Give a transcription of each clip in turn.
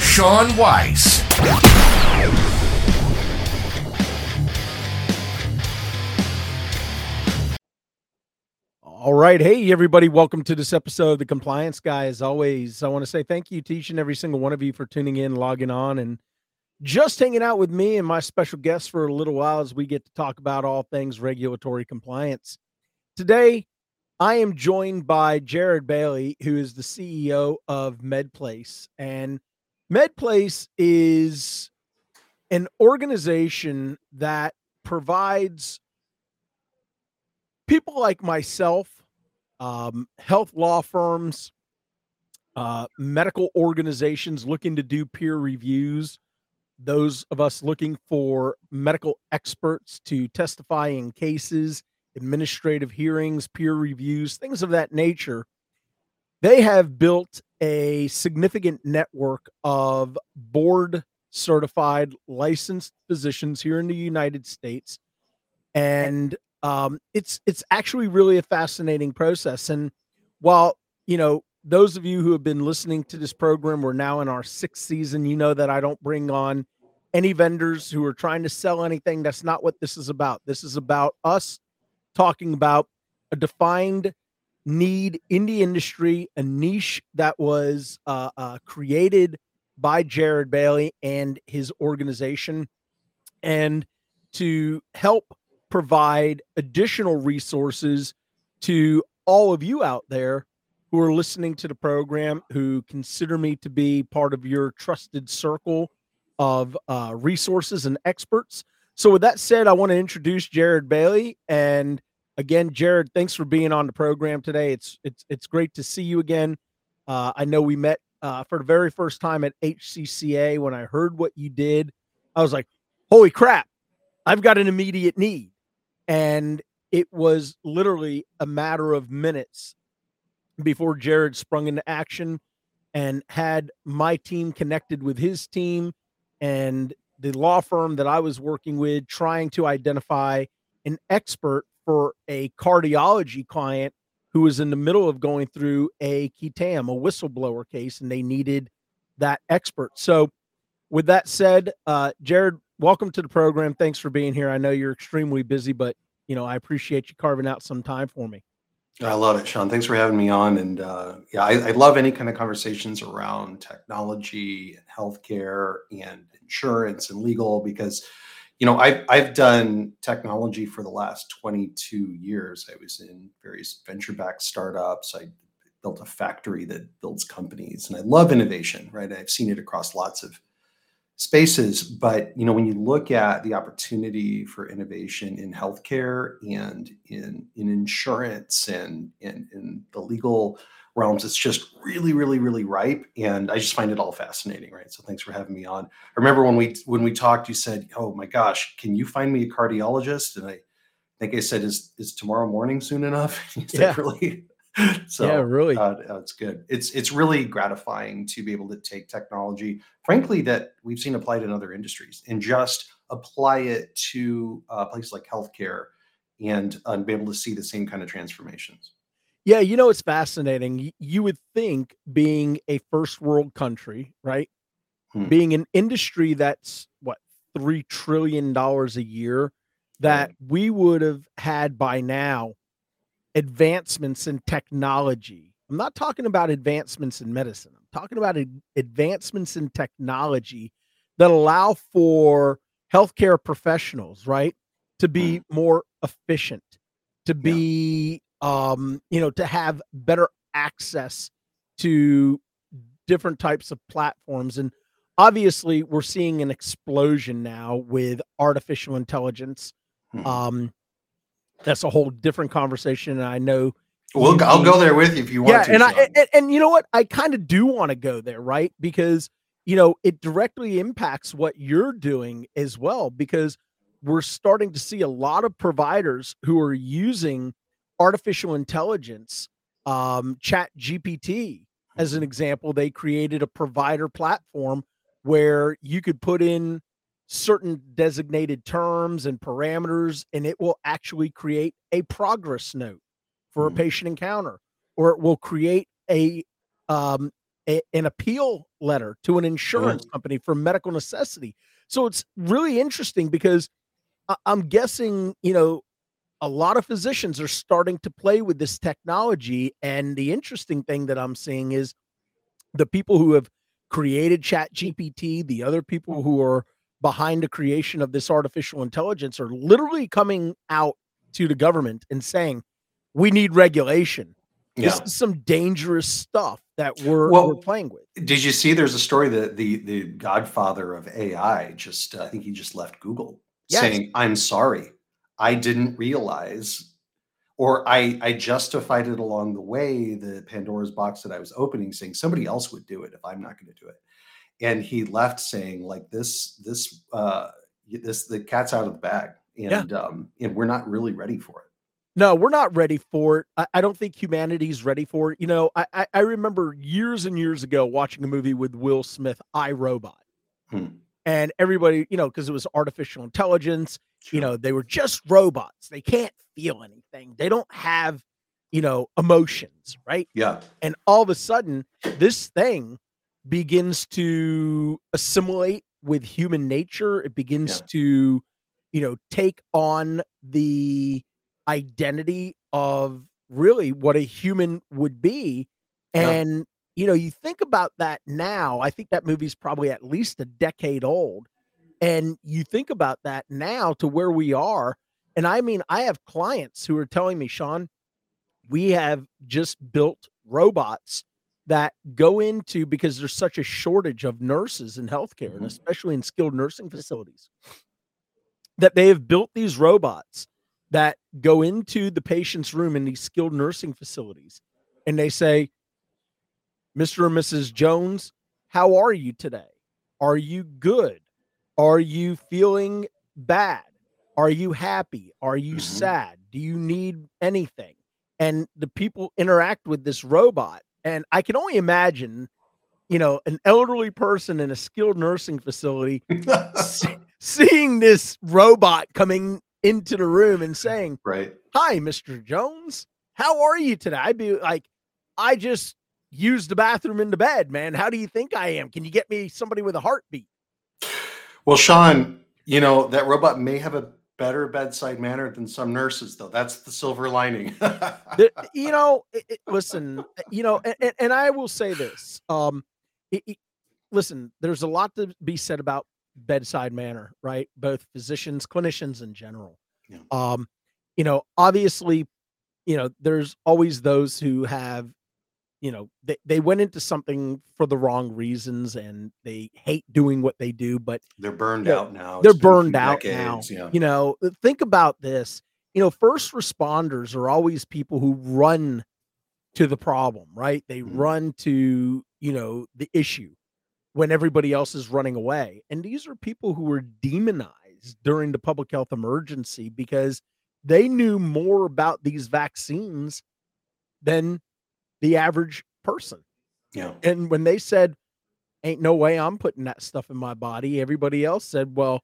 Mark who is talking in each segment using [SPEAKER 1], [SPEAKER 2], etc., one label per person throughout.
[SPEAKER 1] Sean Weiss.
[SPEAKER 2] All right. Hey, everybody. Welcome to this episode of The Compliance Guy. As always, I want to say thank you to each and every single one of you for tuning in, logging on, and just hanging out with me and my special guests for a little while as we get to talk about all things regulatory compliance. Today, I am joined by Jerrod Bailey, who is the CEO of MedPlace. And MedPlace is an organization that provides people like myself, um, health law firms, uh, medical organizations looking to do peer reviews, those of us looking for medical experts to testify in cases, administrative hearings, peer reviews, things of that nature. They have built a significant network of board certified licensed physicians here in the United States. And um, it's it's actually really a fascinating process. And while you know those of you who have been listening to this program, we're now in our sixth season. You know that I don't bring on any vendors who are trying to sell anything. That's not what this is about. This is about us talking about a defined need in the industry, a niche that was uh, uh, created by Jerrod Bailey and his organization, and to help provide additional resources to all of you out there who are listening to the program who consider me to be part of your trusted circle of uh, resources and experts. So, with that said, I want to introduce Jerrod Bailey. And again, Jerrod, thanks for being on the program today. It's it's it's great to see you again. Uh, I know we met uh, for the very first time at HCCA. When I heard what you did, I was like, "Holy crap! I've got an immediate need." And it was literally a matter of minutes before Jerrod sprung into action and had my team connected with his team and the law firm that I was working with trying to identify an expert for a cardiology client who was in the middle of going through a qui tam, a whistleblower case, and they needed that expert. So, with that said, uh, Jerrod, welcome to the program. Thanks for being here. I know you're extremely busy, but you know I appreciate you carving out some time for me.
[SPEAKER 3] I love it, Sean. Thanks for having me on. And uh, yeah, I, I love any kind of conversations around technology and healthcare and insurance and legal because, you know, I've, I've done technology for the last 22 years. I was in various venture backed startups. I built a factory that builds companies and I love innovation, right? I've seen it across lots of spaces but you know when you look at the opportunity for innovation in healthcare and in in insurance and in in the legal realms it's just really really really ripe and i just find it all fascinating right so thanks for having me on i remember when we when we talked you said oh my gosh can you find me a cardiologist and i think i said is is tomorrow morning soon enough
[SPEAKER 2] Yeah.
[SPEAKER 3] really so
[SPEAKER 2] yeah, really.
[SPEAKER 3] uh, it's good. It's it's really gratifying to be able to take technology, frankly, that we've seen applied in other industries, and just apply it to uh, places like healthcare, and uh, be able to see the same kind of transformations.
[SPEAKER 2] Yeah, you know it's fascinating. You would think being a first world country, right?
[SPEAKER 3] Hmm.
[SPEAKER 2] Being an industry that's what 3 trillion dollars a year that we would have had by now advancements in technology. I'm not talking about advancements in medicine. I'm talking about advancements in technology that allow for healthcare professionals, right, to be more efficient, to be um, you know, to have better access to different types of platforms and obviously we're seeing an explosion now with artificial intelligence
[SPEAKER 3] Mhm.
[SPEAKER 2] um that's a whole different conversation and i know
[SPEAKER 3] We'll,
[SPEAKER 2] you-
[SPEAKER 3] I'll go there with you if you want
[SPEAKER 2] yeah
[SPEAKER 3] to.
[SPEAKER 2] and i and, and you know what i kind of do want to go there right because you know, it directly impacts what you're doing as well because we're starting to see a lot of providers who are using artificial intelligence, um, Chat GPT, as an example. They created a provider platform where you could put in certain designated terms and parameters, and it will actually create a progress note for a
[SPEAKER 3] Mhm.
[SPEAKER 2] patient encounter, or it will create a um, a, an appeal letter to an insurance company for medical necessity. So it's really interesting because I- I'm guessing, you know, a lot of physicians are starting to play with this technology. And the interesting thing that I'm seeing is the people who have created Chat GPT, the other people who are behind the creation of this artificial intelligence are literally coming out to the government and saying, we need regulation. This is some dangerous stuff that we're,
[SPEAKER 3] Well,
[SPEAKER 2] we're playing with.
[SPEAKER 3] Did you see? There's a story that the the Godfather of AI just uh, I think he just left Google
[SPEAKER 2] Yes.
[SPEAKER 3] saying, "I'm sorry, I didn't realize." Or I, I justified it along the way, the Pandora's box that I was opening, saying somebody else would do it if I'm not going to do it. And he left saying, like this, this, uh, this, the cat's out of the bag,
[SPEAKER 2] Yeah.
[SPEAKER 3] and um, and we're not really ready for it.
[SPEAKER 2] No, we're not ready for it. I, I don't think humanity's ready for it. You know, I, I, I remember years and years ago watching a movie with Will Smith, I Robot.
[SPEAKER 3] Hmm.
[SPEAKER 2] And everybody, you know, because it was artificial intelligence, you know, they were just robots. They can't feel anything. They don't have, you know, emotions, right?
[SPEAKER 3] yeah,
[SPEAKER 2] And all of a sudden, this thing begins to assimilate with human nature. It begins
[SPEAKER 3] Yeah.
[SPEAKER 2] to, you know, take on the identity of really what a human would be.
[SPEAKER 3] Yeah.
[SPEAKER 2] And, you know, you think about that now. I think that movie's probably at least a decade old. And you think about that now to where we are. And I mean, I have clients who are telling me, Sean, we have just built robots that go into because there's such a shortage of nurses in healthcare and
[SPEAKER 3] Mhm.
[SPEAKER 2] especially in skilled nursing facilities that they have built these robots that go into the patient's room in these skilled nursing facilities and they say Mr. and Mrs. Jones, how are you today? Are you good? Are you feeling bad? Are you happy? Are you
[SPEAKER 3] Mhm.
[SPEAKER 2] sad? Do you need anything? And the people interact with this robot. And I can only imagine, you know, an elderly person in a skilled nursing facility see- seeing this robot coming into the room and saying,
[SPEAKER 3] right.
[SPEAKER 2] Hi, Mr. Jones. How are you today? I'd be like, I just used the bathroom in the bed, man. How do you think I am? Can you get me somebody with a heartbeat?
[SPEAKER 3] Well, Sean, you know, that robot may have a better bedside manner than some nurses, though. That's the silver lining.
[SPEAKER 2] You know, it, it- listen, you know, and, and, I will say this. Um, it- listen, there's a lot to be said about bedside manner, right? Both physicians, clinicians in general.
[SPEAKER 3] Yeah.
[SPEAKER 2] Um, you know, obviously, you know, there's always those who have, you know, they, they went into something for the wrong reasons and they hate doing what they do, but
[SPEAKER 3] They're burned
[SPEAKER 2] Yeah,
[SPEAKER 3] out now.
[SPEAKER 2] they're
[SPEAKER 3] It's been a few
[SPEAKER 2] burned out now.
[SPEAKER 3] Yeah.
[SPEAKER 2] you know think about this you know first responders are always people who run to the problem right they
[SPEAKER 3] Mhm.
[SPEAKER 2] run to you know the issue when everybody else is running away and these are people who were demonized during the public health emergency because they knew more about these vaccines than the average person.
[SPEAKER 3] Yeah.
[SPEAKER 2] and when they said ain't no way i'm putting that stuff in my body everybody else said well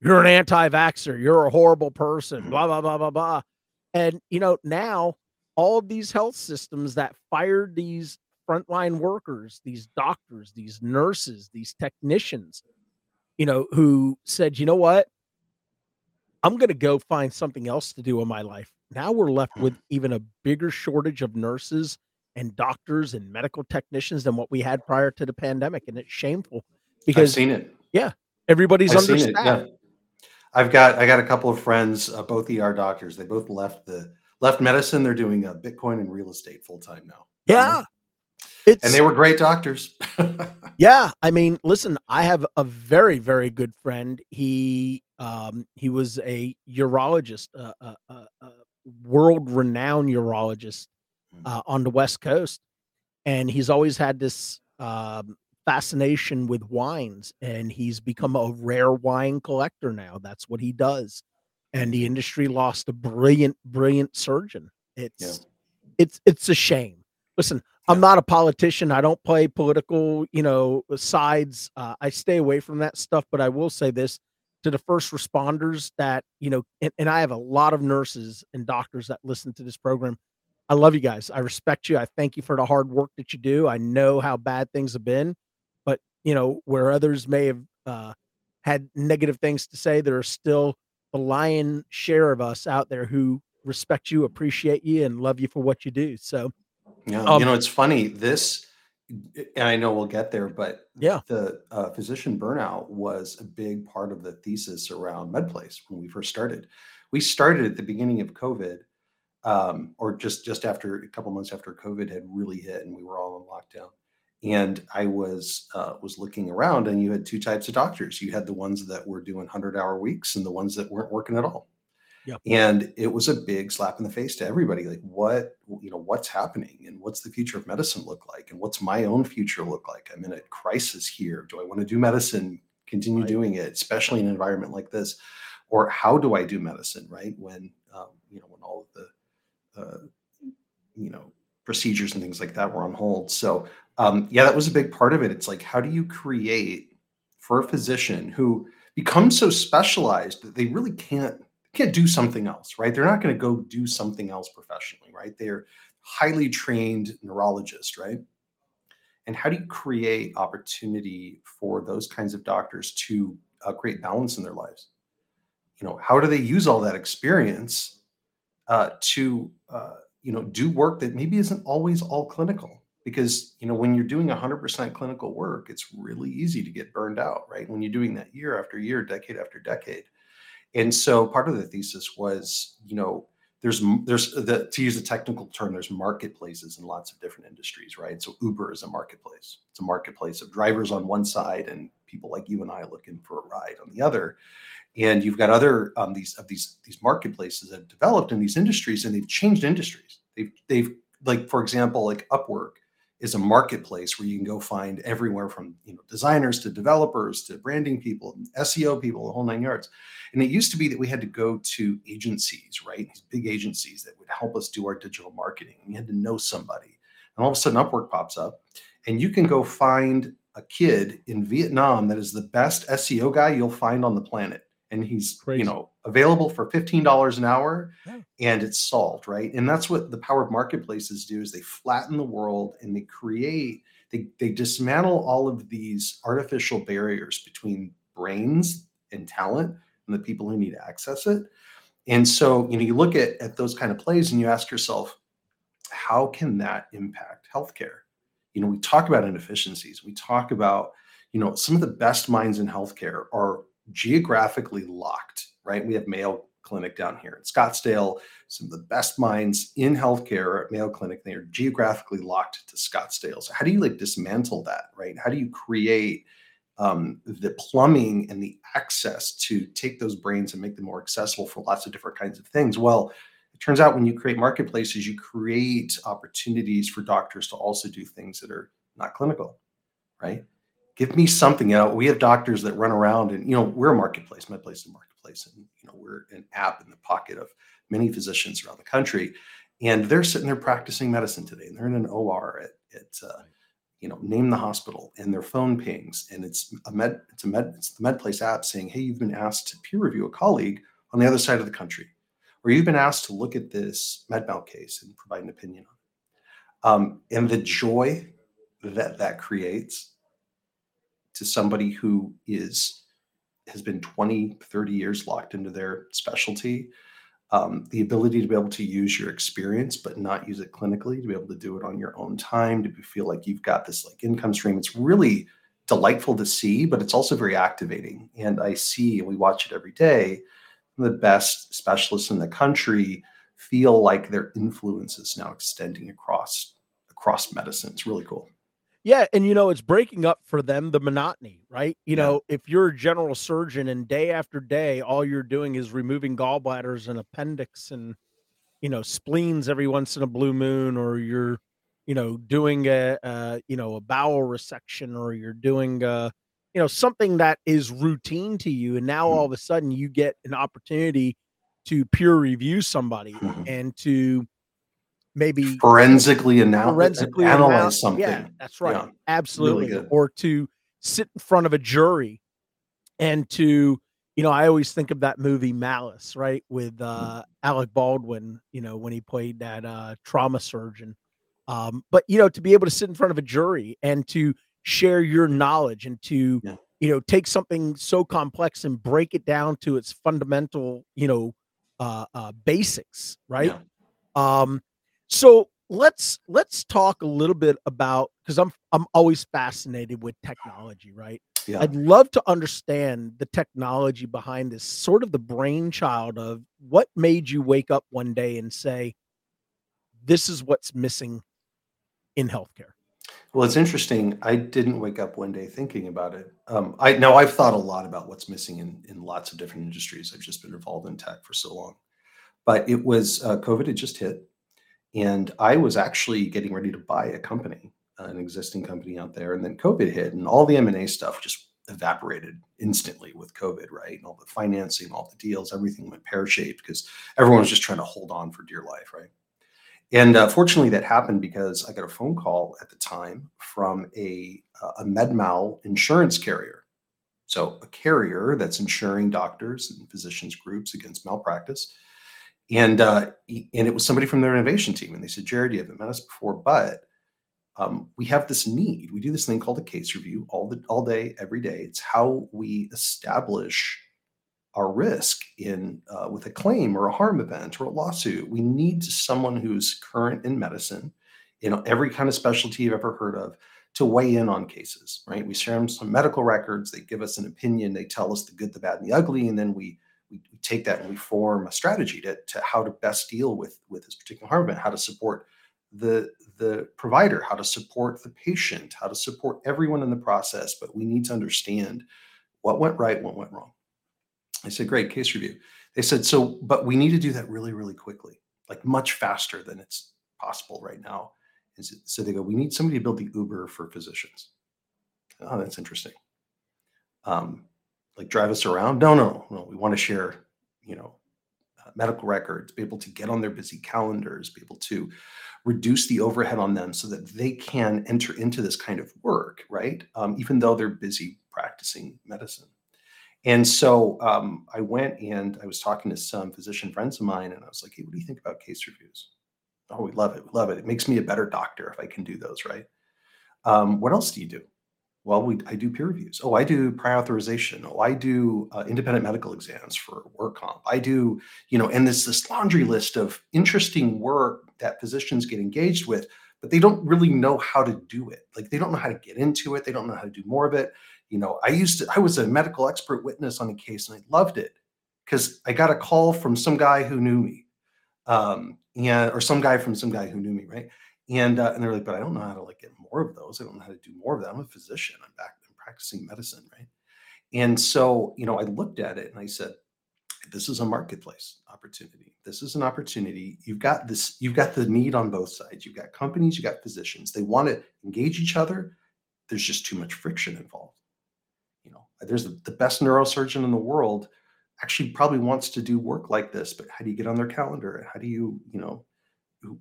[SPEAKER 2] you're an anti-vaxxer. You're a horrible person mm-hmm. blah blah blah blah blah. And you know now all of these health systems that fired these frontline workers these doctors these nurses these technicians you know who said you know what? I'm going to go find something else to do in my life. Now we're left with mm-hmm. even a bigger shortage of nurses and doctors and medical technicians than what we had prior to the pandemic and it's shameful because I've
[SPEAKER 3] seen it.
[SPEAKER 2] Yeah, everybody's
[SPEAKER 3] I've
[SPEAKER 2] understaffed.
[SPEAKER 3] Yeah. I've got I got a couple of friends, uh, both ER doctors. They both left the left medicine. They're doing uh, Bitcoin and real estate full time now.
[SPEAKER 2] yeah it's
[SPEAKER 3] And they were great doctors.
[SPEAKER 2] Yeah, I mean, listen, I have a very, very good friend. He um he was a urologist, a, a, a, a world-renowned urologist
[SPEAKER 3] Mm.
[SPEAKER 2] Uh, on the West Coast, and he's always had this um, fascination with wines and he's become a rare wine collector now. That's what he does. And the industry lost a brilliant, brilliant surgeon. It's
[SPEAKER 3] Yeah.
[SPEAKER 2] it's it's a shame. Listen, I'm not a politician. I don't play political, you know, sides. Uh, I stay away from that stuff. But I will say this to the first responders that you know, and, and I have a lot of nurses and doctors that listen to this program. I love you guys. I respect you. I thank you for the hard work that you do. I know how bad things have been, but you know where others may have uh, had negative things to say, there are still the lion share of us out there who respect you, appreciate you, and love you for what you do. So
[SPEAKER 3] Yeah,
[SPEAKER 2] Um,
[SPEAKER 3] you know, it's funny. This, and I know we'll get there, but
[SPEAKER 2] Yeah.
[SPEAKER 3] the uh, physician burnout was a big part of the thesis around MedPlace when we first started. We started at the beginning of COVID, um, or just just after a couple months after COVID had really hit, and we were all in lockdown. And I was uh, was looking around, and you had two types of doctors. You had the ones that were doing hundred hour weeks, and the ones that weren't working at all and it was a big slap in the face to everybody like what you know what's happening and what's the future of medicine look like and what's my own future look like i'm in a crisis here do i want to do medicine continue
[SPEAKER 2] Right.
[SPEAKER 3] doing it especially in an environment like this or how do i do medicine right when um, you know when all of the uh, you know procedures and things like that were on hold so um, yeah that was a big part of it it's like how do you create for a physician who becomes so specialized that they really can't can't do something else, right? They're not going to go do something else professionally, right? They're highly trained neurologists, right? And how do you create opportunity for those kinds of doctors to uh, create balance in their lives? You know, how do they use all that experience uh, to, uh, you know, do work that maybe isn't always all clinical? Because you know, when you're doing 100% clinical work, it's really easy to get burned out, right? When you're doing that year after year, decade after decade and so part of the thesis was you know there's there's the to use a technical term there's marketplaces in lots of different industries right so uber is a marketplace it's a marketplace of drivers on one side and people like you and i looking for a ride on the other and you've got other um, these of these these marketplaces that have developed in these industries and they've changed industries they've they've like for example like upwork is a marketplace where you can go find everywhere from you know designers to developers to branding people seo people the whole nine yards and it used to be that we had to go to agencies, right? These big agencies that would help us do our digital marketing. We had to know somebody. And all of a sudden, Upwork pops up, and you can go find a kid in Vietnam that is the best SEO guy you'll find on the planet. And he's,
[SPEAKER 2] Crazy.
[SPEAKER 3] you know, available for $15 an hour
[SPEAKER 2] Yeah.
[SPEAKER 3] and it's solved, right? And that's what the power of marketplaces do is they flatten the world and they create, they, they dismantle all of these artificial barriers between brains and talent and the people who need to access it. And so, you know, you look at, at those kind of plays and you ask yourself, how can that impact healthcare? You know, we talk about inefficiencies. We talk about, you know, some of the best minds in healthcare are geographically locked, right? We have Mayo Clinic down here in Scottsdale. Some of the best minds in healthcare at Mayo Clinic. They are geographically locked to Scottsdale. So how do you like dismantle that, right? How do you create um, the plumbing and the access to take those brains and make them more accessible for lots of different kinds of things. Well, it turns out when you create marketplaces, you create opportunities for doctors to also do things that are not clinical, right? Give me something. You know, we have doctors that run around and, you know, we're a marketplace, MedPlace is a marketplace, and, you know, we're an app in the pocket of many physicians around the country. And they're sitting there practicing medicine today, and they're in an OR at, at uh, you know, name the hospital and their phone pings, and it's a med, it's a med, it's the MedPlace app saying, "Hey, you've been asked to peer review a colleague on the other side of the country, or you've been asked to look at this MedMal case and provide an opinion on it." Um, and the joy that that creates to somebody who is has been 20 30 years locked into their specialty um, the ability to be able to use your experience but not use it clinically to be able to do it on your own time to feel like you've got this like income stream it's really delightful to see but it's also very activating. And i see and we watch it every day the best specialists in the country feel like their influence is now extending across across medicine. It's really cool
[SPEAKER 2] Yeah, and you know, it's breaking up for them the monotony, right? You
[SPEAKER 3] Yeah.
[SPEAKER 2] know, if you're a general surgeon and day after day all you're doing is removing gallbladders and appendix and you know, spleens every once in a blue moon or you're you know doing a, a you know a bowel resection or you're doing a you know something that is routine to you and now mm-hmm. all of a sudden you get an opportunity to peer review somebody
[SPEAKER 3] Mhm.
[SPEAKER 2] and to maybe
[SPEAKER 3] Forensically anal-
[SPEAKER 2] forensically
[SPEAKER 3] analyze
[SPEAKER 2] analyze-
[SPEAKER 3] something.
[SPEAKER 2] Yeah, that's right.
[SPEAKER 3] Yeah,
[SPEAKER 2] Absolutely.
[SPEAKER 3] good.
[SPEAKER 2] Or to sit in front of a jury and to, you know, I always think of that movie Malice, right? With uh Alec Baldwin, you know, when he played that uh trauma surgeon. Um, but you know, to be able to sit in front of a jury and to share your knowledge and to,
[SPEAKER 3] Yeah.
[SPEAKER 2] you know, take something so complex and break it down to its fundamental, you know, uh, uh basics, right?
[SPEAKER 3] Yeah.
[SPEAKER 2] Um, so let's let's talk a little bit about because I'm I'm always fascinated with technology, right?
[SPEAKER 3] Yeah.
[SPEAKER 2] I'd love to understand the technology behind this, sort of the brainchild of what made you wake up one day and say, "This is what's missing in healthcare."
[SPEAKER 3] Well, it's interesting. I didn't wake up one day thinking about it. Um, I now I've thought a lot about what's missing in in lots of different industries. I've just been involved in tech for so long, but it was uh, COVID had just hit, and I was actually getting ready to buy a company, uh, an existing company out there, and then COVID hit, and all the M and A stuff just evaporated instantly with COVID, right? And all the financing, all the deals, everything went pear shaped because everyone was just trying to hold on for dear life, right? And uh, fortunately, that happened because I got a phone call at the time from a uh, a MedMal insurance carrier. So a carrier that's insuring doctors and physicians groups against malpractice. And uh, and it was somebody from their innovation team, and they said, Jerrod, you haven't met us before, but um, we have this need. We do this thing called a case review all the all day, every day. It's how we establish our risk in uh, with a claim or a harm event or a lawsuit. We need someone who's current in medicine, know, every kind of specialty you've ever heard of, to weigh in on cases. Right? We share them some medical records. They give us an opinion. They tell us the good, the bad, and the ugly, and then we we, we take that and we form a strategy to, to how to best deal with with this particular harm event, how to support the the provider, how to support the patient, how to support everyone in the process. But we need to understand what went right, what went wrong. I said, great case review. They said, so, but we need to do that really, really quickly, like much faster than it's possible right now. So they go, we need somebody to build the Uber for physicians. Oh, that's interesting. Um, like drive us around? No, no, no. We want to share, you know, uh, medical records, be able to get on their busy calendars, be able to reduce the overhead on them so that they can enter into this kind of work, right? Um, even though they're busy practicing medicine. And so um, I went and I was talking to some physician friends of mine, and I was like, "Hey, what do you think about case reviews?" Oh, we love it. We love it. It makes me a better doctor if I can do those, right? Um, what else do you do? Well, we I do peer reviews. Oh, I do prior authorization. Oh, I do uh, independent medical exams for work comp. I do, you know, and this this laundry list of interesting work that physicians get engaged with, but they don't really know how to do it. Like they don't know how to get into it. They don't know how to do more of it you know i used to i was a medical expert witness on a case and i loved it because i got a call from some guy who knew me um and or some guy from some guy who knew me right and uh, and they're like but i don't know how to like get more of those. I don't know how to do more of that. I'm a physician. I'm back i'm practicing medicine right? And so you know i looked at it and i said this is a marketplace opportunity. This is an opportunity. You've got this you've got the need on both sides. You've got companies you've got physicians. They want to engage each other. There's just too much friction involved. You know there's the, the best neurosurgeon in the world actually probably wants to do work like this but how do you get on their calendar? How do you you know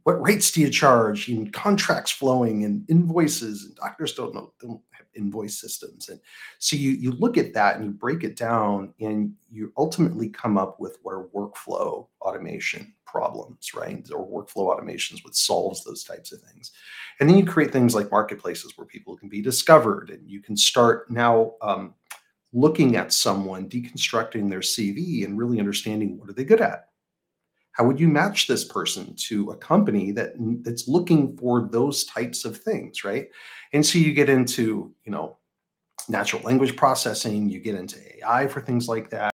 [SPEAKER 3] what rates do you charge? And contracts flowing and invoices and doctors don't know don't have invoice systems. And so you you look at that and you break it down and you ultimately come up with what are workflow automation problems right? Or workflow automations which solves those types of things. And then you create things like marketplaces where people can be discovered and you can start now um, looking at someone deconstructing their cv and really understanding what are they good at how would you match this person to a company that that's looking for those types of things right? And so you get into you know natural language processing you get into ai for things like that.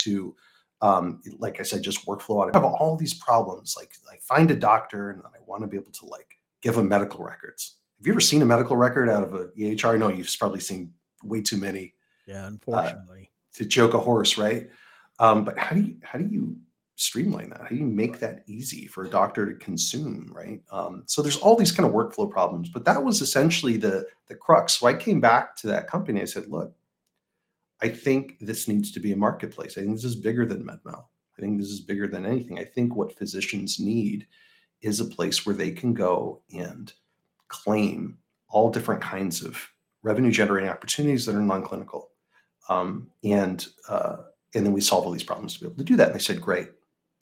[SPEAKER 3] To um, like i said just workflow out have all these problems like I find a doctor and i want to be able to like give them medical records. Have you ever seen a medical record out of a ehr no you've probably seen way too many
[SPEAKER 2] Yeah, unfortunately.
[SPEAKER 3] to choke a horse right um, but how do you how do you streamline that? How do you make that easy for a doctor to consume, right? Um, so there's all these kind of workflow problems, but that was essentially the the crux. So I came back to that company. I said, look, I think this needs to be a marketplace. I think this is bigger than MedMal. I think this is bigger than anything. I think what physicians need is a place where they can go and claim all different kinds of revenue generating opportunities that are non-clinical. Um, and uh, and then we solve all these problems to be able to do that. And they said, great.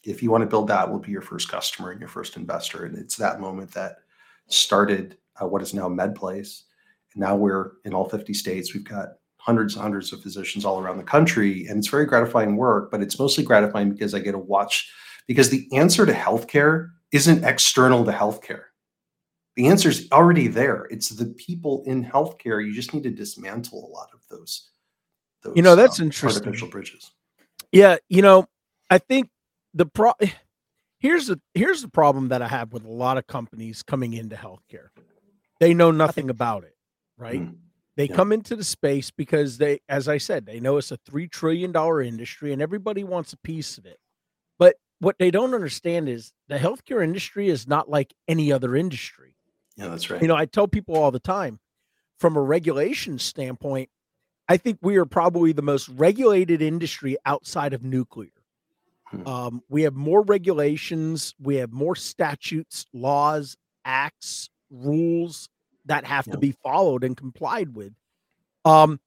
[SPEAKER 3] If you want to build that, we'll be your first customer and your first investor. And it's that moment that started uh, what is now MedPlace. And now we're in all 50 states. We've got hundreds and hundreds of physicians all around the country. And it's very gratifying work, but it's mostly gratifying because I get to watch, because the answer to healthcare isn't external to healthcare. The answer is already there. It's the people in healthcare. You just need to dismantle a lot of those.
[SPEAKER 2] those you know, that's um, interesting.
[SPEAKER 3] Artificial bridges.
[SPEAKER 2] Yeah, you know, I think the pro here's the here's the problem that I have with a lot of companies coming into healthcare. They know nothing about it, right? Mm. They yeah. come into the space because they, as I said, they know it's a three trillion dollar industry and everybody wants a piece of it. But what they don't understand is the healthcare industry is not like any other industry.
[SPEAKER 3] Yeah, that's right.
[SPEAKER 2] You know, I tell people all the time, from a regulation standpoint, I think we are probably the most regulated industry outside of nuclear. Hmm. Um, we have more regulations, we have more statutes, laws, acts, rules that have yeah. to be followed and complied with. Um,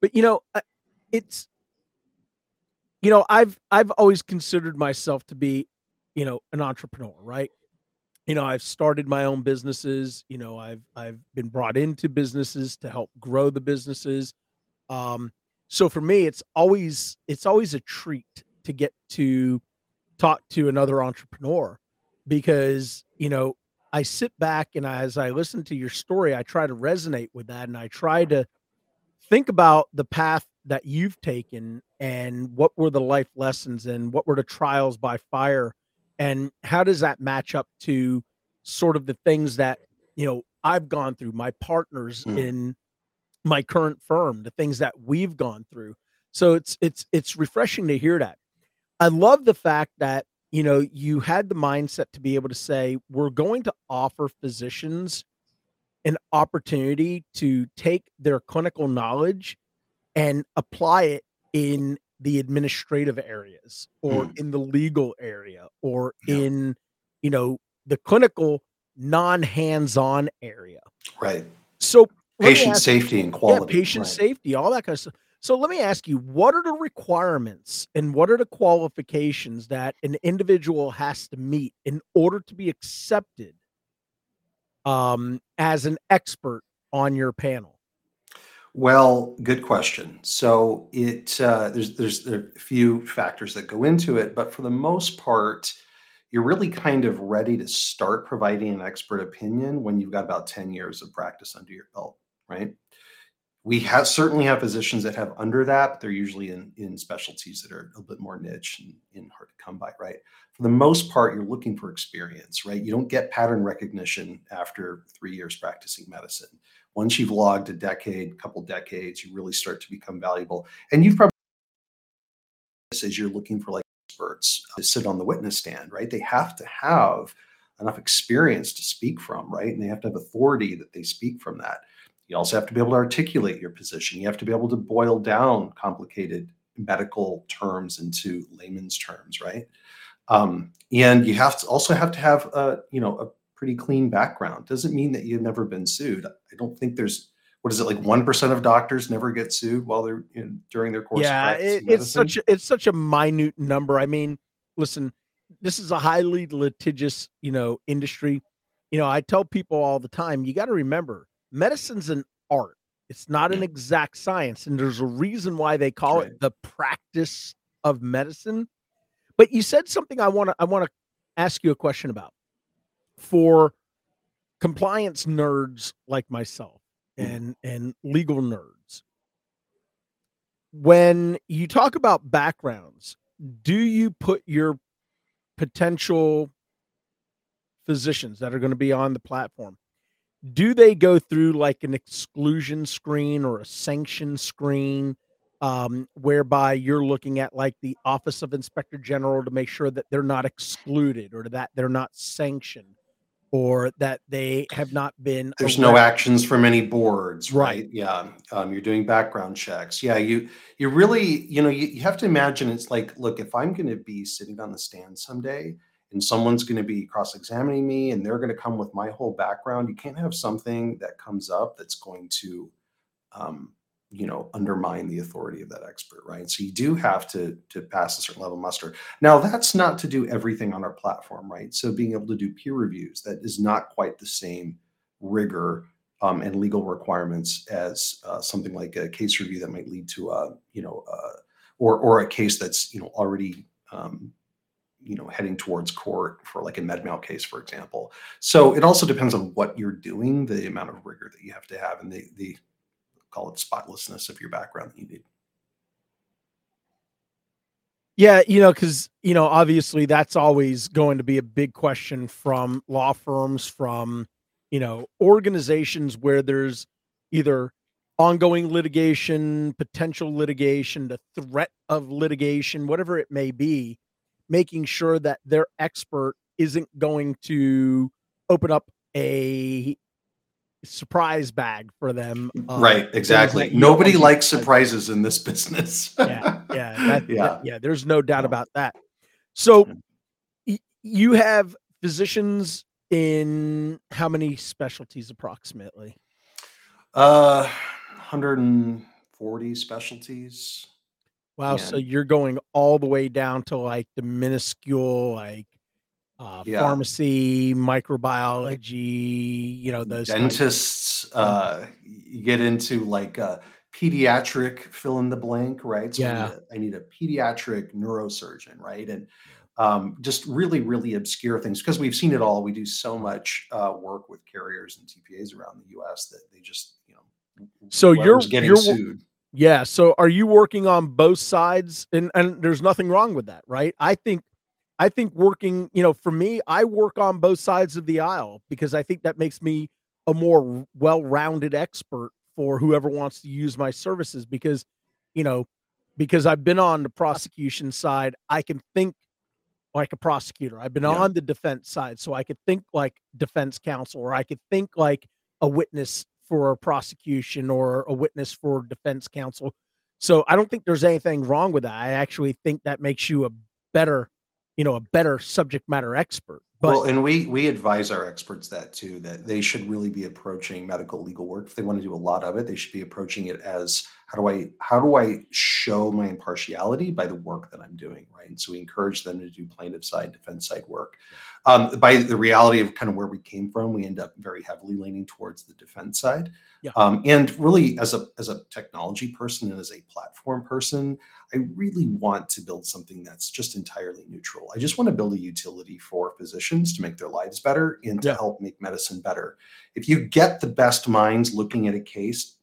[SPEAKER 2] but you know, uh, it's you know, I've I've always considered myself to be, you know, an entrepreneur, right? You know, I've started my own businesses, you know, I've I've been brought into businesses to help grow the businesses. Um, so for me, it's always it's always a treat to get to talk to another entrepreneur because you know I sit back and as I listen to your story, I try to resonate with that and I try to think about the path that you've taken and what were the life lessons and what were the trials by fire and how does that match up to sort of the things that you know I've gone through my partners mm. in my current firm the things that we've gone through so it's it's it's refreshing to hear that I love the fact that you know you had the mindset to be able to say we're going to offer physicians an opportunity to take their clinical knowledge and apply it in the administrative areas or mm. in the legal area or yeah. in you know the clinical non-hands-on area
[SPEAKER 3] right
[SPEAKER 2] so
[SPEAKER 3] patient safety and quality
[SPEAKER 2] yeah, patient right. safety all that kind of stuff so let me ask you what are the requirements and what are the qualifications that an individual has to meet in order to be accepted um, as an expert on your panel
[SPEAKER 3] well, good question. So it uh, there's there's a few factors that go into it, but for the most part, you're really kind of ready to start providing an expert opinion when you've got about 10 years of practice under your belt, right? We have certainly have physicians that have under that, but they're usually in, in specialties that are a bit more niche and, and hard to come by, right? For the most part, you're looking for experience, right? You don't get pattern recognition after three years practicing medicine once you've logged a decade, couple decades, you really start to become valuable. And you've probably as you're looking for like experts uh, to sit on the witness stand, right? They have to have enough experience to speak from, right? And they have to have authority that they speak from that. You also have to be able to articulate your position. You have to be able to boil down complicated medical terms into layman's terms, right? Um, and you have to also have to have a, you know, a pretty clean background. Doesn't mean that you've never been sued. I don't think there's what is it like one percent of doctors never get sued while they're in, during their course.
[SPEAKER 2] Yeah, it, it's such a, it's such a minute number. I mean, listen, this is a highly litigious you know industry. You know, I tell people all the time, you got to remember, medicine's an art. It's not an exact science, and there's a reason why they call right. it the practice of medicine. But you said something I want to I want to ask you a question about for compliance nerds like myself mm. and and legal nerds when you talk about backgrounds do you put your potential physicians that are going to be on the platform do they go through like an exclusion screen or a sanction screen um, whereby you're looking at like the Office of Inspector General to make sure that they're not excluded or that they're not sanctioned or that they have not been.
[SPEAKER 3] There's no actions from any boards, right?
[SPEAKER 2] Right.
[SPEAKER 3] Yeah. Um, you're doing background checks. Yeah. You, you really, you know, you, you have to imagine it's like, look, if I'm going to be sitting on the stand someday and someone's going to be cross examining me and they're going to come with my whole background, you can't have something that comes up that's going to, um, you know, undermine the authority of that expert, right? So you do have to to pass a certain level muster. Now, that's not to do everything on our platform, right? So being able to do peer reviews, that is not quite the same rigor um, and legal requirements as uh, something like a case review that might lead to a, you know, uh, or or a case that's you know already um, you know heading towards court for like a med mal case, for example. So it also depends on what you're doing, the amount of rigor that you have to have, and the the call it spotlessness of your background that you need.
[SPEAKER 2] Yeah, you know, because you know, obviously, that's always going to be a big question from law firms, from you know, organizations where there's either ongoing litigation, potential litigation, the threat of litigation, whatever it may be, making sure that their expert isn't going to open up a surprise bag for them. uh,
[SPEAKER 3] right, exactly.
[SPEAKER 2] that
[SPEAKER 3] Nobody likes surprises in this business.
[SPEAKER 2] yeah, yeah, that,
[SPEAKER 3] Yeah.
[SPEAKER 2] yeah, yeah. There's no doubt about that. So, y- you have physicians in how many specialties approximately?
[SPEAKER 3] Uh, 140 specialties.
[SPEAKER 2] Wow. So you're going all the way down to like the minuscule, like uh,
[SPEAKER 3] Yeah.
[SPEAKER 2] pharmacy, microbiology. You know those.
[SPEAKER 3] dentists uh you get into like uh pediatric fill in the blank right so
[SPEAKER 2] Yeah.
[SPEAKER 3] I, need a, I need a pediatric neurosurgeon right and um just really really obscure things because we've seen it all we do so much uh work with carriers and tpas around the us that they just you know
[SPEAKER 2] So you're-
[SPEAKER 3] getting
[SPEAKER 2] you're-
[SPEAKER 3] sued
[SPEAKER 2] Yeah. So are you working on both sides? And and there's nothing wrong with that, right? I think I think working, you know, for me, I work on both sides of the aisle because I think that makes me a more well-rounded expert for whoever wants to use my services because, you know, because I've been on the prosecution side, I can think like a prosecutor. I've been
[SPEAKER 3] Yeah.
[SPEAKER 2] on the defense side, so I could think like defense counsel or I could think like a witness for a prosecution or a witness for defense counsel. So I don't think there's anything wrong with that. I actually think that makes you a better, you know, a better subject matter expert. But
[SPEAKER 3] well, and we we advise our experts that too that they should really be approaching medical legal work if they want to do a lot of it. They should be approaching it as how do I how do I show my impartiality by the work that I'm doing, right? And so we encourage them to do plaintiff side, defense side work. Um, by the reality of kind of where we came from, we end up very heavily leaning towards the defense side.
[SPEAKER 2] Yeah.
[SPEAKER 3] Um, and really, as a as a technology person and as a platform person, I really want to build something that's just entirely neutral. I just want to build a utility for physicians to make their lives better and to help make medicine better. If you get the best minds looking at a case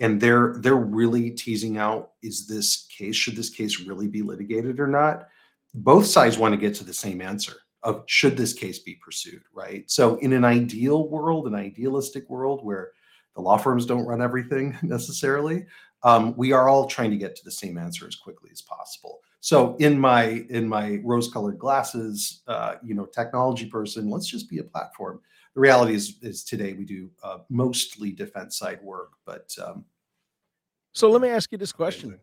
[SPEAKER 3] and they're they're really teasing out is this case should this case really be litigated or not? Both sides want to get to the same answer of should this case be pursued, right? So in an ideal world, an idealistic world where the law firms don't run everything necessarily, um, we are all trying to get to the same answer as quickly as possible. So in my in my rose-colored glasses, uh, you know, technology person, let's just be a platform. The reality is is today we do uh, mostly defense side work, but um,
[SPEAKER 2] so let me ask you this question.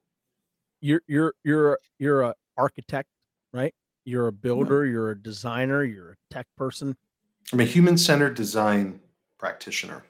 [SPEAKER 2] You're you're you're you're a architect, right? You're a builder, you're a designer, you're a tech person.
[SPEAKER 3] I'm a human-centered design practitioner.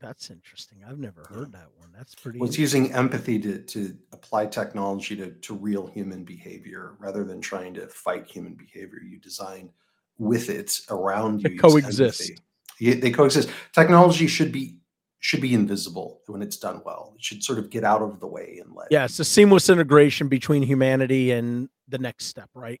[SPEAKER 2] That's interesting. I've never heard that one. That's pretty
[SPEAKER 3] Well, it's using empathy to, to apply technology to, to real human behavior rather than trying to fight human behavior. You design with it around you.
[SPEAKER 2] They coexist.
[SPEAKER 3] Yeah, they coexist. Technology should be should be invisible when it's done well. It should sort of get out of the way and let.
[SPEAKER 2] Yeah, it's a seamless integration between humanity and the next step, right?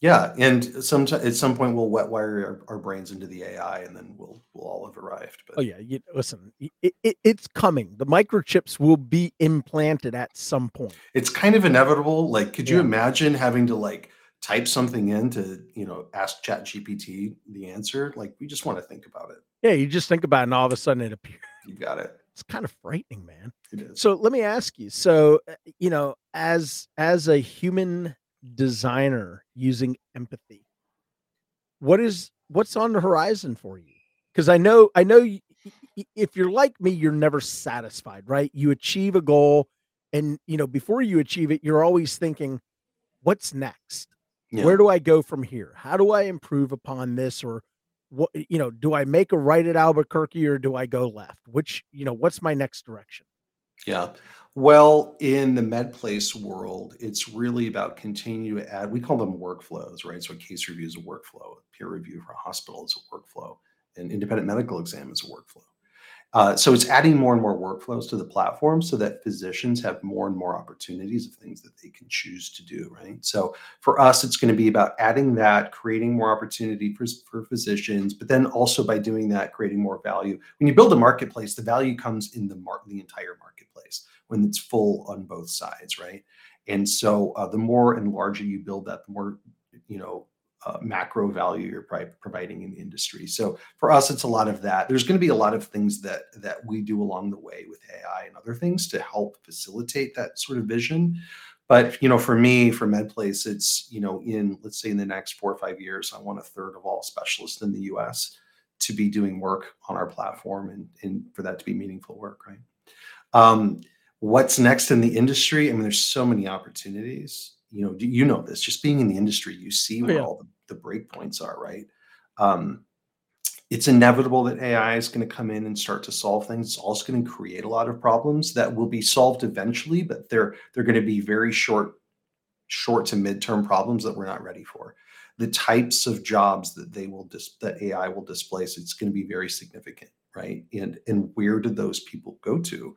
[SPEAKER 3] Yeah, and some at some point we'll wet wire our, our brains into the AI, and then we'll we'll all have arrived. But
[SPEAKER 2] Oh yeah, you, listen, it, it, it's coming. The microchips will be implanted at some point.
[SPEAKER 3] it's kind of inevitable. Like, could you
[SPEAKER 2] Yeah.
[SPEAKER 3] imagine having to like type something in to, you know, ask Chat GPT the answer? Like, we just want to think about it.
[SPEAKER 2] Yeah, you just think about it, and all of a sudden it appears.
[SPEAKER 3] You got it.
[SPEAKER 2] it's kind of frightening, man.
[SPEAKER 3] It is.
[SPEAKER 2] So let me ask you. So uh, you know, as as a human designer using empathy, what is what's on the horizon for you? Because I know I know if you're like me, you're never satisfied, right? You achieve a goal, and you know before you achieve it, you're always thinking, what's next?
[SPEAKER 3] Yeah.
[SPEAKER 2] Where do I go from here? How do I improve upon this? Or what you know, do I make a right at Albuquerque or do I go left? Which, you know, what's my next direction?
[SPEAKER 3] Yeah. Well, in the MedPlace world, it's really about continuing to add, we call them workflows, right? So a case review is a workflow, peer review for a hospital is a workflow, an independent medical exam is a workflow. Uh, so it's adding more and more workflows to the platform so that physicians have more and more opportunities of things that they can choose to do, right? So for us, it's going to be about adding that, creating more opportunity for, for physicians, but then also by doing that, creating more value. When you build a marketplace, the value comes in the mar- the entire marketplace when it's full on both sides, right? And so uh, the more and larger you build that, the more you know uh, macro value you're providing in the industry. So for us, it's a lot of that. There's going to be a lot of things that that we do along the way with AI and other things to help facilitate that sort of vision. But you know, for me, for MedPlace, it's you know, in let's say in the next four or five years, I want a third of all specialists in the U.S. to be doing work on our platform, and and for that to be meaningful work, right? Um, what's next in the industry? I mean, there's so many opportunities. You know, you know this. Just being in the industry, you see
[SPEAKER 2] Oh, yeah.
[SPEAKER 3] all the, the breakpoints are, right? Um, it's inevitable that AI is going to come in and start to solve things. It's also going to create a lot of problems that will be solved eventually, but they're they're going to be very short, short to midterm problems that we're not ready for. The types of jobs that they will dis- that AI will displace, it's going to be very significant, right? And and where do those people go to?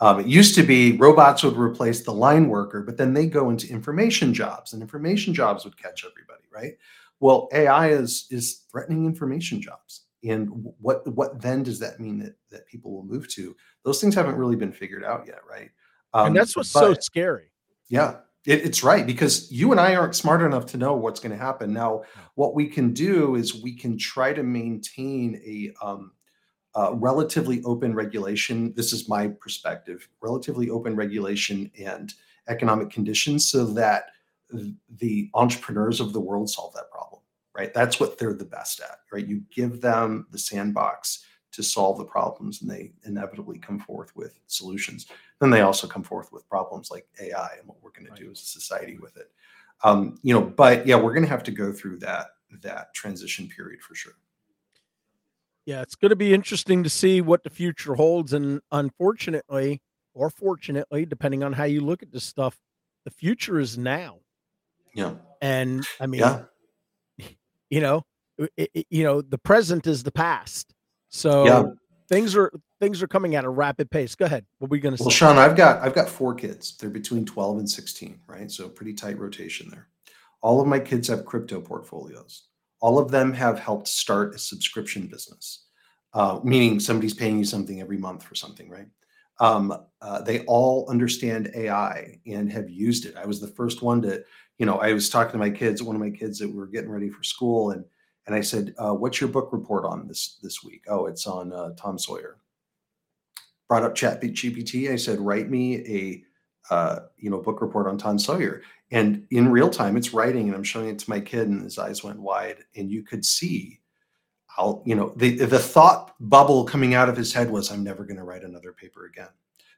[SPEAKER 3] Um, it used to be robots would replace the line worker, but then they go into information jobs, and information jobs would catch everybody, right? Well, AI is is threatening information jobs, and what what then does that mean that that people will move to? Those things haven't really been figured out yet, right? Um,
[SPEAKER 2] and that's what's so scary.
[SPEAKER 3] yeah, it, it's right because you and I aren't smart enough to know what's going to happen. Now, what we can do is we can try to maintain a um, uh, relatively open regulation. This is my perspective: relatively open regulation and economic conditions, so that th- the entrepreneurs of the world solve that problem. Right? That's what they're the best at. Right? You give them the sandbox to solve the problems, and they inevitably come forth with solutions then they also come forth with problems like AI and what we're going to do as a society with it. Um, you know, but yeah, we're going to have to go through that that transition period for sure.
[SPEAKER 2] Yeah, it's going to be interesting to see what the future holds. And unfortunately, or fortunately, depending on how you look at this stuff, the future is now.
[SPEAKER 3] Yeah,
[SPEAKER 2] And I mean,
[SPEAKER 3] yeah,
[SPEAKER 2] you know, it, it- you know, the present is the past. So
[SPEAKER 3] Yeah.
[SPEAKER 2] things are things are coming at a rapid pace. Go ahead. What were we going to
[SPEAKER 3] Well,
[SPEAKER 2] say?
[SPEAKER 3] Sean, I've got I've got four kids. They're between 12 and 16, right? So pretty tight rotation there. All of my kids have crypto portfolios. All of them have helped start a subscription business, uh, meaning somebody's paying you something every month for something, right? Um, uh, they all understand AI and have used it. I was the first one to, you know, I was talking to my kids, one of my kids that were getting ready for school, and and I said, uh, "What's your book report on this this week?" Oh, it's on uh, Tom Sawyer brought up chat gpt i said write me a uh, you know book report on tom sawyer and in real time it's writing and i'm showing it to my kid and his eyes went wide and you could see how you know the the thought bubble coming out of his head was i'm never going to write another paper again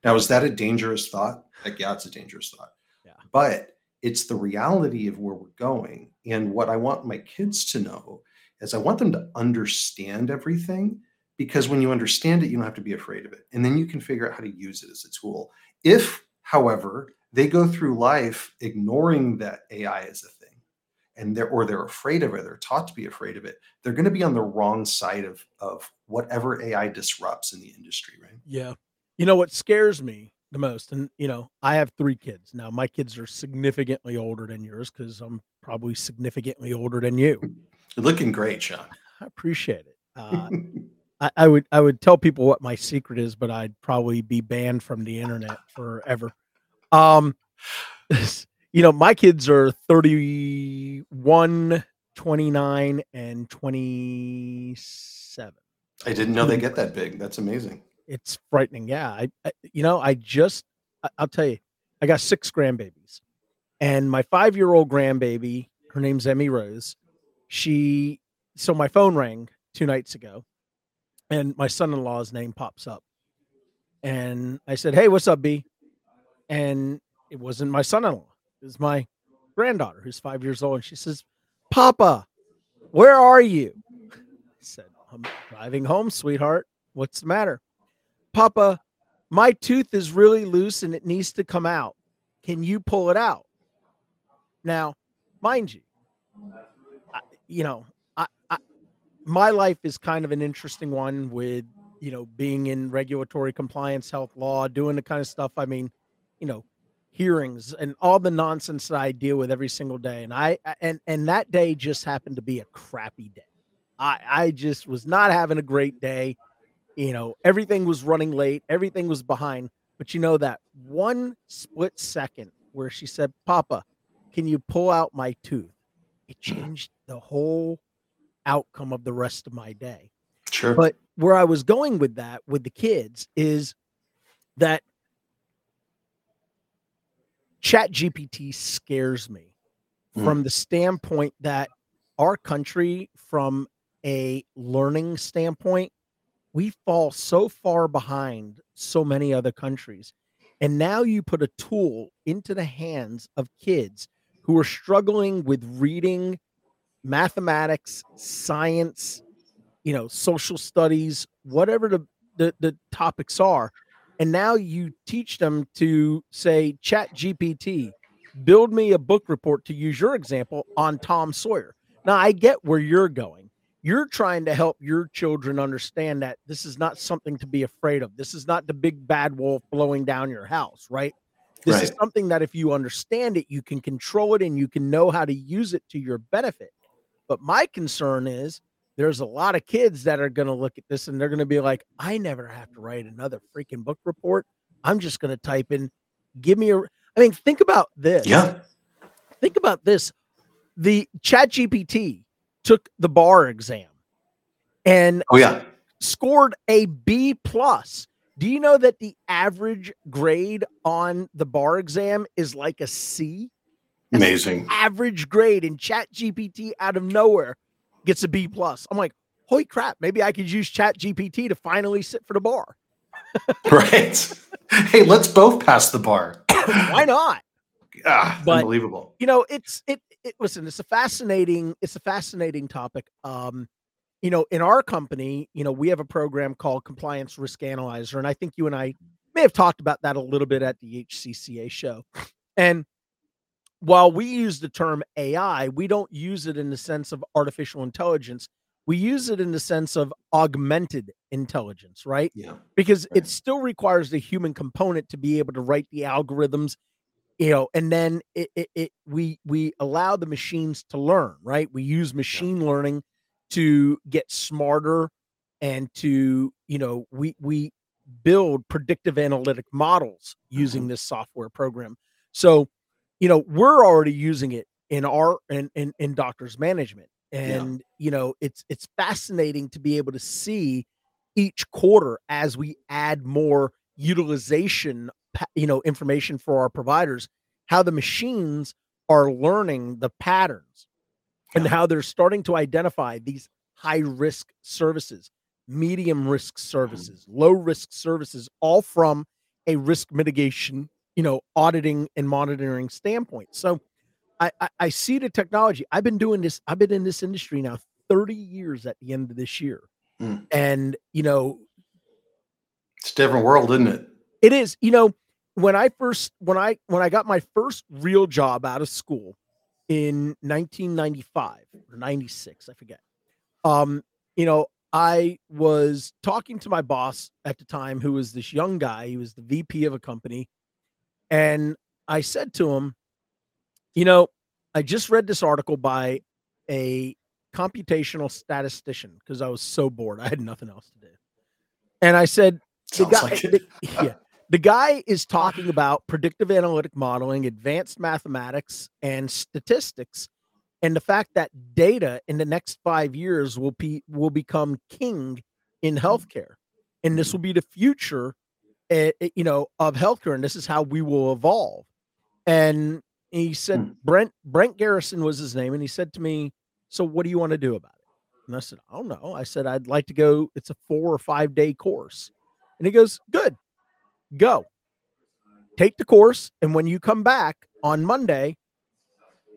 [SPEAKER 3] now is that a dangerous thought like yeah it's a dangerous thought
[SPEAKER 2] Yeah.
[SPEAKER 3] but it's the reality of where we're going and what i want my kids to know is i want them to understand everything because when you understand it, you don't have to be afraid of it. And then you can figure out how to use it as a tool. If, however, they go through life ignoring that AI is a thing and they're or they're afraid of it, they're taught to be afraid of it, they're going to be on the wrong side of, of whatever AI disrupts in the industry, right?
[SPEAKER 2] Yeah. You know what scares me the most, and you know, I have three kids now. My kids are significantly older than yours because I'm probably significantly older than you.
[SPEAKER 3] You're looking great, Sean.
[SPEAKER 2] I appreciate it. Uh, I, I would I would tell people what my secret is, but I'd probably be banned from the internet forever. Um, you know, my kids are 31, 29, and 27.
[SPEAKER 3] I didn't know they hmm. get that big. That's amazing.
[SPEAKER 2] it's frightening. Yeah, I, I you know I just I, I'll tell you, I got six grandbabies, and my five year old grandbaby, her name's Emmy Rose. She so my phone rang two nights ago, and my son in law's name pops up, and I said, "Hey, what's up, B?" And it wasn't my son in law; was my granddaughter who's five years old, and she says, "Papa, where are you?" I said, "I'm driving home, sweetheart. What's the matter?" Papa, my tooth is really loose and it needs to come out. Can you pull it out? Now, mind you, I, you know, I, I, my life is kind of an interesting one with, you know, being in regulatory compliance, health law, doing the kind of stuff. I mean, you know, hearings and all the nonsense that I deal with every single day. And I, and, and that day just happened to be a crappy day. I, I just was not having a great day you know, everything was running late, everything was behind. But you know, that one split second where she said, Papa, can you pull out my tooth? It mm-hmm. changed the whole outcome of the rest of my day.
[SPEAKER 3] Sure.
[SPEAKER 2] But where I was going with that with the kids is that chat GPT scares me
[SPEAKER 3] Mm.
[SPEAKER 2] from the standpoint that our country, from a learning standpoint, we fall so far behind so many other countries. And now you put a tool into the hands of kids who are struggling with reading, mathematics, science, you know, social studies, whatever the, the, the topics are. And now you teach them to say, Chat GPT, build me a book report to use your example on Tom Sawyer. Now I get where you're going you're trying to help your children understand that this is not something to be afraid of. This is not the big bad wolf blowing down your house, right? This is something that if you understand it, you can control it and you can know how to use it to your benefit. But my concern is there's a lot of kids that are going to look at this and they're going to be like, I never have to write another freaking book report. I'm just going to type in, give me a. I mean, think about this
[SPEAKER 3] Yeah.
[SPEAKER 2] think about this the chat gpt took the bar exam and
[SPEAKER 3] Oh yeah.
[SPEAKER 2] scored a b plus do you know that the average grade on the bar exam is like a c That's
[SPEAKER 3] Amazing.
[SPEAKER 2] average grade in chat gpt out of nowhere gets a b plus i'm like holy crap maybe i could use chat gpt to finally sit for the bar
[SPEAKER 3] Right. hey, let's both pass the bar.
[SPEAKER 2] why not
[SPEAKER 3] Ah,
[SPEAKER 2] But-
[SPEAKER 3] unbelievable.
[SPEAKER 2] you know it's it, it listen it's a fascinating it's a fascinating topic um you know in our company you know we have a program called compliance risk analyzer and i think you and i may have talked about that a little bit at the hcca show and while we use the term ai we don't use it in the sense of artificial intelligence. We use it in the sense of augmented intelligence right?
[SPEAKER 3] Yeah.
[SPEAKER 2] because
[SPEAKER 3] Right.
[SPEAKER 2] it still requires the human component to be able to write the algorithms you know and then it, it, it we we allow the machines to learn right? We use machine learning to get smarter and to you know we we build predictive analytic models using mm-hmm. this software program. So you know we're already using it in our in in, in doctors management and you know it's it's fascinating to be able to see each quarter as we add more utilization you know information for our providers how the machines are learning the patterns and how they're starting to identify these high risk services medium risk mm-hmm. services low risk services all from a risk mitigation you know auditing and monitoring standpoint. So I, I i see the technology. I've been doing this i've been in this industry now 30 years at the end of this year
[SPEAKER 3] Hmm.
[SPEAKER 2] and you know
[SPEAKER 3] It's a different world, isn't it?
[SPEAKER 2] it is. You know when i first when i when i got my first real job out of school in 1995 or 96 i forget um you know i was talking to my boss at the time who was this young guy. He was the vp of a company and i said to him you know i just read this article by a computational statistician because i was so bored i had nothing else to do and i said the guy,
[SPEAKER 3] like
[SPEAKER 2] the- yeah, the guy is talking about predictive analytic modeling, advanced mathematics, and statistics, and the fact that data in the next five years will be will become king in mm-hmm. healthcare. and this will be the future, eh, eh, you know, of healthcare, and this is how we will evolve. And he said,
[SPEAKER 3] Hmm.
[SPEAKER 2] Brent Brent Garrison was his name, and he said to me, "So what do you want to do about it?" And I said, "I don't know." I said, "I'd like to go. It's a four or five day course," and he goes, "Good, go." Take the course, and when you come back on Monday,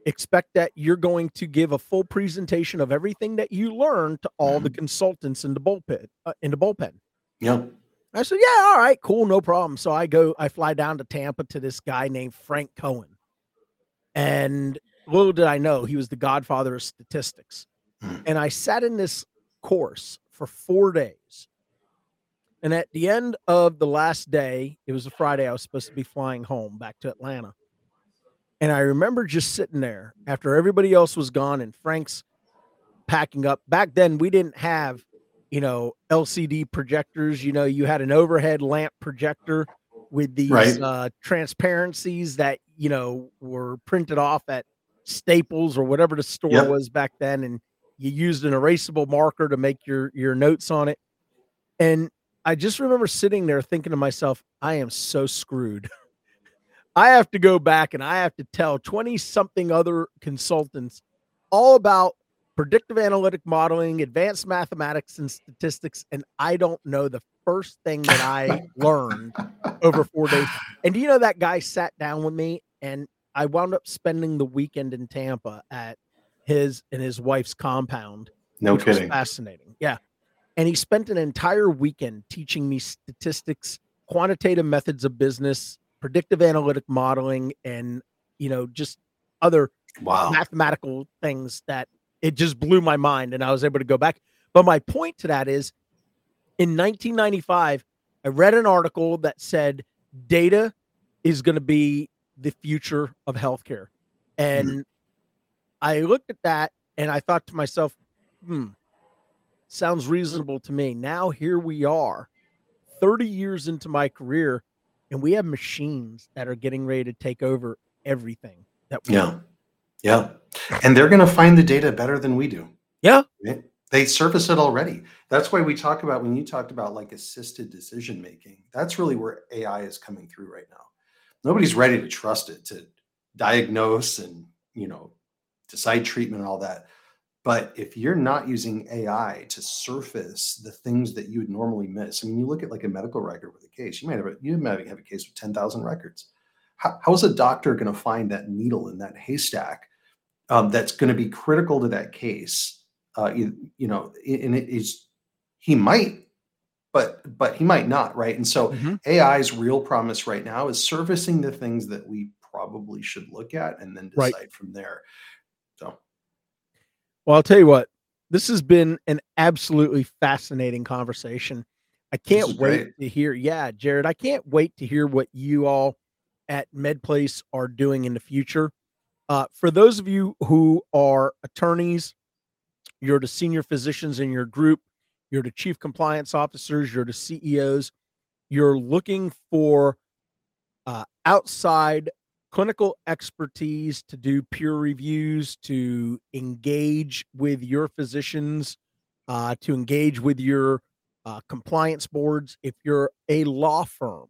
[SPEAKER 2] expect that you're going to give a full presentation of everything that you learned to all the consultants in the bullpen. Uh, in the bullpen.
[SPEAKER 3] Yeah.
[SPEAKER 2] I said, "Yeah, all right, cool, no problem." So I go, I fly down to Tampa to this guy named Frank Cohen, and little did I know he was the godfather of statistics.
[SPEAKER 3] Hmm.
[SPEAKER 2] And I sat in this course for four days. And at the end of the last day, it was a Friday, I was supposed to be flying home back to Atlanta. And I remember just sitting there after everybody else was gone and Frank's packing up. Back then, we didn't have, you know, LCD projectors. You know, you had an overhead lamp projector with these
[SPEAKER 3] Right.
[SPEAKER 2] uh, transparencies that, you know, were printed off at Staples or whatever the store
[SPEAKER 3] Yep.
[SPEAKER 2] was back then. And you used an erasable marker to make your, your notes on it. And I just remember sitting there thinking to myself, I am so screwed. I have to go back and I have to tell 20 something other consultants all about predictive analytic modeling, advanced mathematics, and statistics. And I don't know the first thing that I learned over four days. And do you know that guy sat down with me and I wound up spending the weekend in Tampa at his and his wife's compound
[SPEAKER 3] No kidding.
[SPEAKER 2] fascinating. Yeah. And he spent an entire weekend teaching me statistics, quantitative methods of business, predictive analytic modeling, and you know, just other
[SPEAKER 3] Wow.
[SPEAKER 2] mathematical things that it just blew my mind and I was able to go back. But my point to that is in 1995, I read an article that said data is going to be the future of healthcare. And I looked at that and I thought to myself, hmm, sounds reasonable to me. Now here we are, 30 years into my career, and we have machines that are getting ready to take over everything that we
[SPEAKER 3] Yeah. Yeah. And they're going to find the data better than we do.
[SPEAKER 2] Yeah.
[SPEAKER 3] Right? They surface it already. That's why we talk about when you talked about like assisted decision making, that's really where AI is coming through right now. Nobody's ready to trust it to diagnose and, you know, decide treatment and all that. But if you're not using AI to surface the things that you would normally miss, I mean, you look at like a medical record with a case, you might have a, you might have a case with 10,000 records. How, how is a doctor going to find that needle in that haystack um, that's going to be critical to that case? Uh, you, you know, and it is, he might, but, but he might not, right? And so
[SPEAKER 2] Mhm.
[SPEAKER 3] AI's real promise right now is surfacing the things that we probably should look at and then
[SPEAKER 2] Right.
[SPEAKER 3] decide from there. So,
[SPEAKER 2] Well, I'll tell you what, this has been an absolutely fascinating conversation. I can't wait
[SPEAKER 3] great.
[SPEAKER 2] to hear. Yeah, Jerrod, I can't wait to hear what you all at MedPlace are doing in the future. Uh, for those of you who are attorneys, you're the senior physicians in your group, you're the chief compliance officers, you're the CEOs, you're looking for uh, outside clinical expertise to do peer reviews, to engage with your physicians, uh, to engage with your uh, compliance boards. If you're a law firm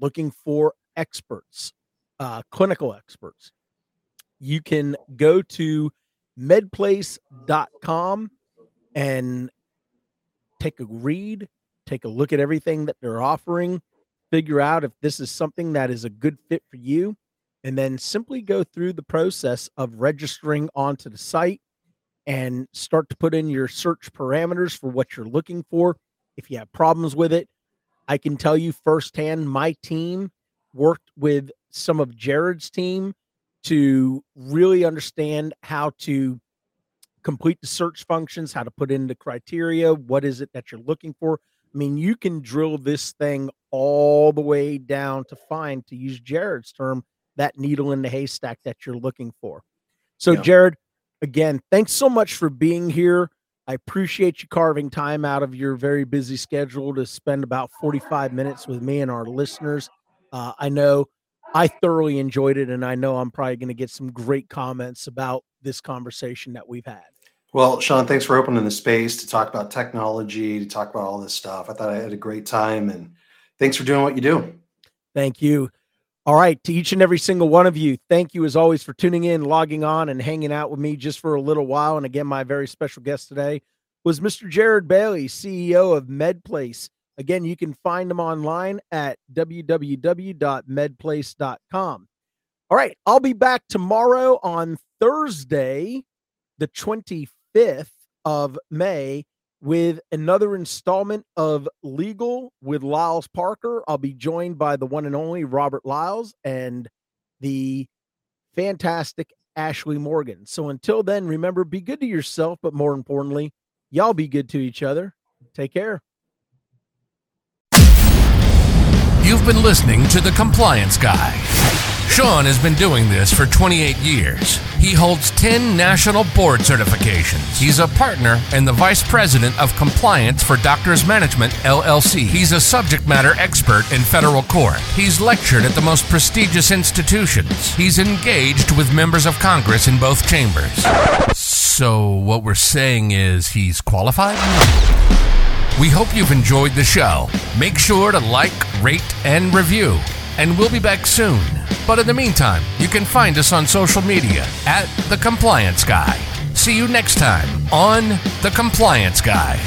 [SPEAKER 2] looking for experts, uh, clinical experts, you can go to medplace.com and take a read, take a look at everything that they're offering, figure out if this is something that is a good fit for you, and then simply go through the process of registering onto the site and start to put in your search parameters for what you're looking for. If you have problems with it, I can tell you firsthand, my team worked with some of Jerrod's team to really understand how to complete the search functions, how to put in the criteria, what is it that you're looking for. I mean, you can drill this thing all the way down to find, to use Jerrod's term, that needle in the haystack that you're looking for. So,
[SPEAKER 3] Yeah.
[SPEAKER 2] Jerrod, again, thanks so much for being here. I appreciate you carving time out of your very busy schedule to spend about 45 minutes with me and our listeners. Uh, I know I thoroughly enjoyed it, and I know I'm probably going to get some great comments about this conversation that we've had.
[SPEAKER 3] Well, Sean, thanks for opening the space to talk about technology, to talk about all this stuff. I thought I had a great time and thanks for doing what you do.
[SPEAKER 2] Thank you. All right, to each and every single one of you, thank you as always for tuning in, logging on, and hanging out with me just for a little while. And again, my very special guest today was Mr. Jerrod Bailey, CEO of MedPlace. Again, you can find them online at www.medplace.com. All right, I'll be back tomorrow on Thursday, the 25th of May, with another installment of Legal with Liles Parker. I'll be joined by the one and only Robert Liles and the fantastic Ashley Morgan. So until then, remember, be good to yourself, but more importantly, y'all be good to each other. Take care.
[SPEAKER 1] You've been listening to The Compliance Guy. Sean has been doing this for 28 years. He holds 10 national board certifications. He's a partner and the vice president of compliance for Doctors Management LLC. He's a subject matter expert in federal court. He's lectured at the most prestigious institutions. He's engaged with members of Congress in both chambers. So, what we're saying is he's qualified? We hope you've enjoyed the show. Make sure to like, rate, and review. And we'll be back soon. But in the meantime, you can find us on social media at The Compliance Guy. See you next time on The Compliance Guy.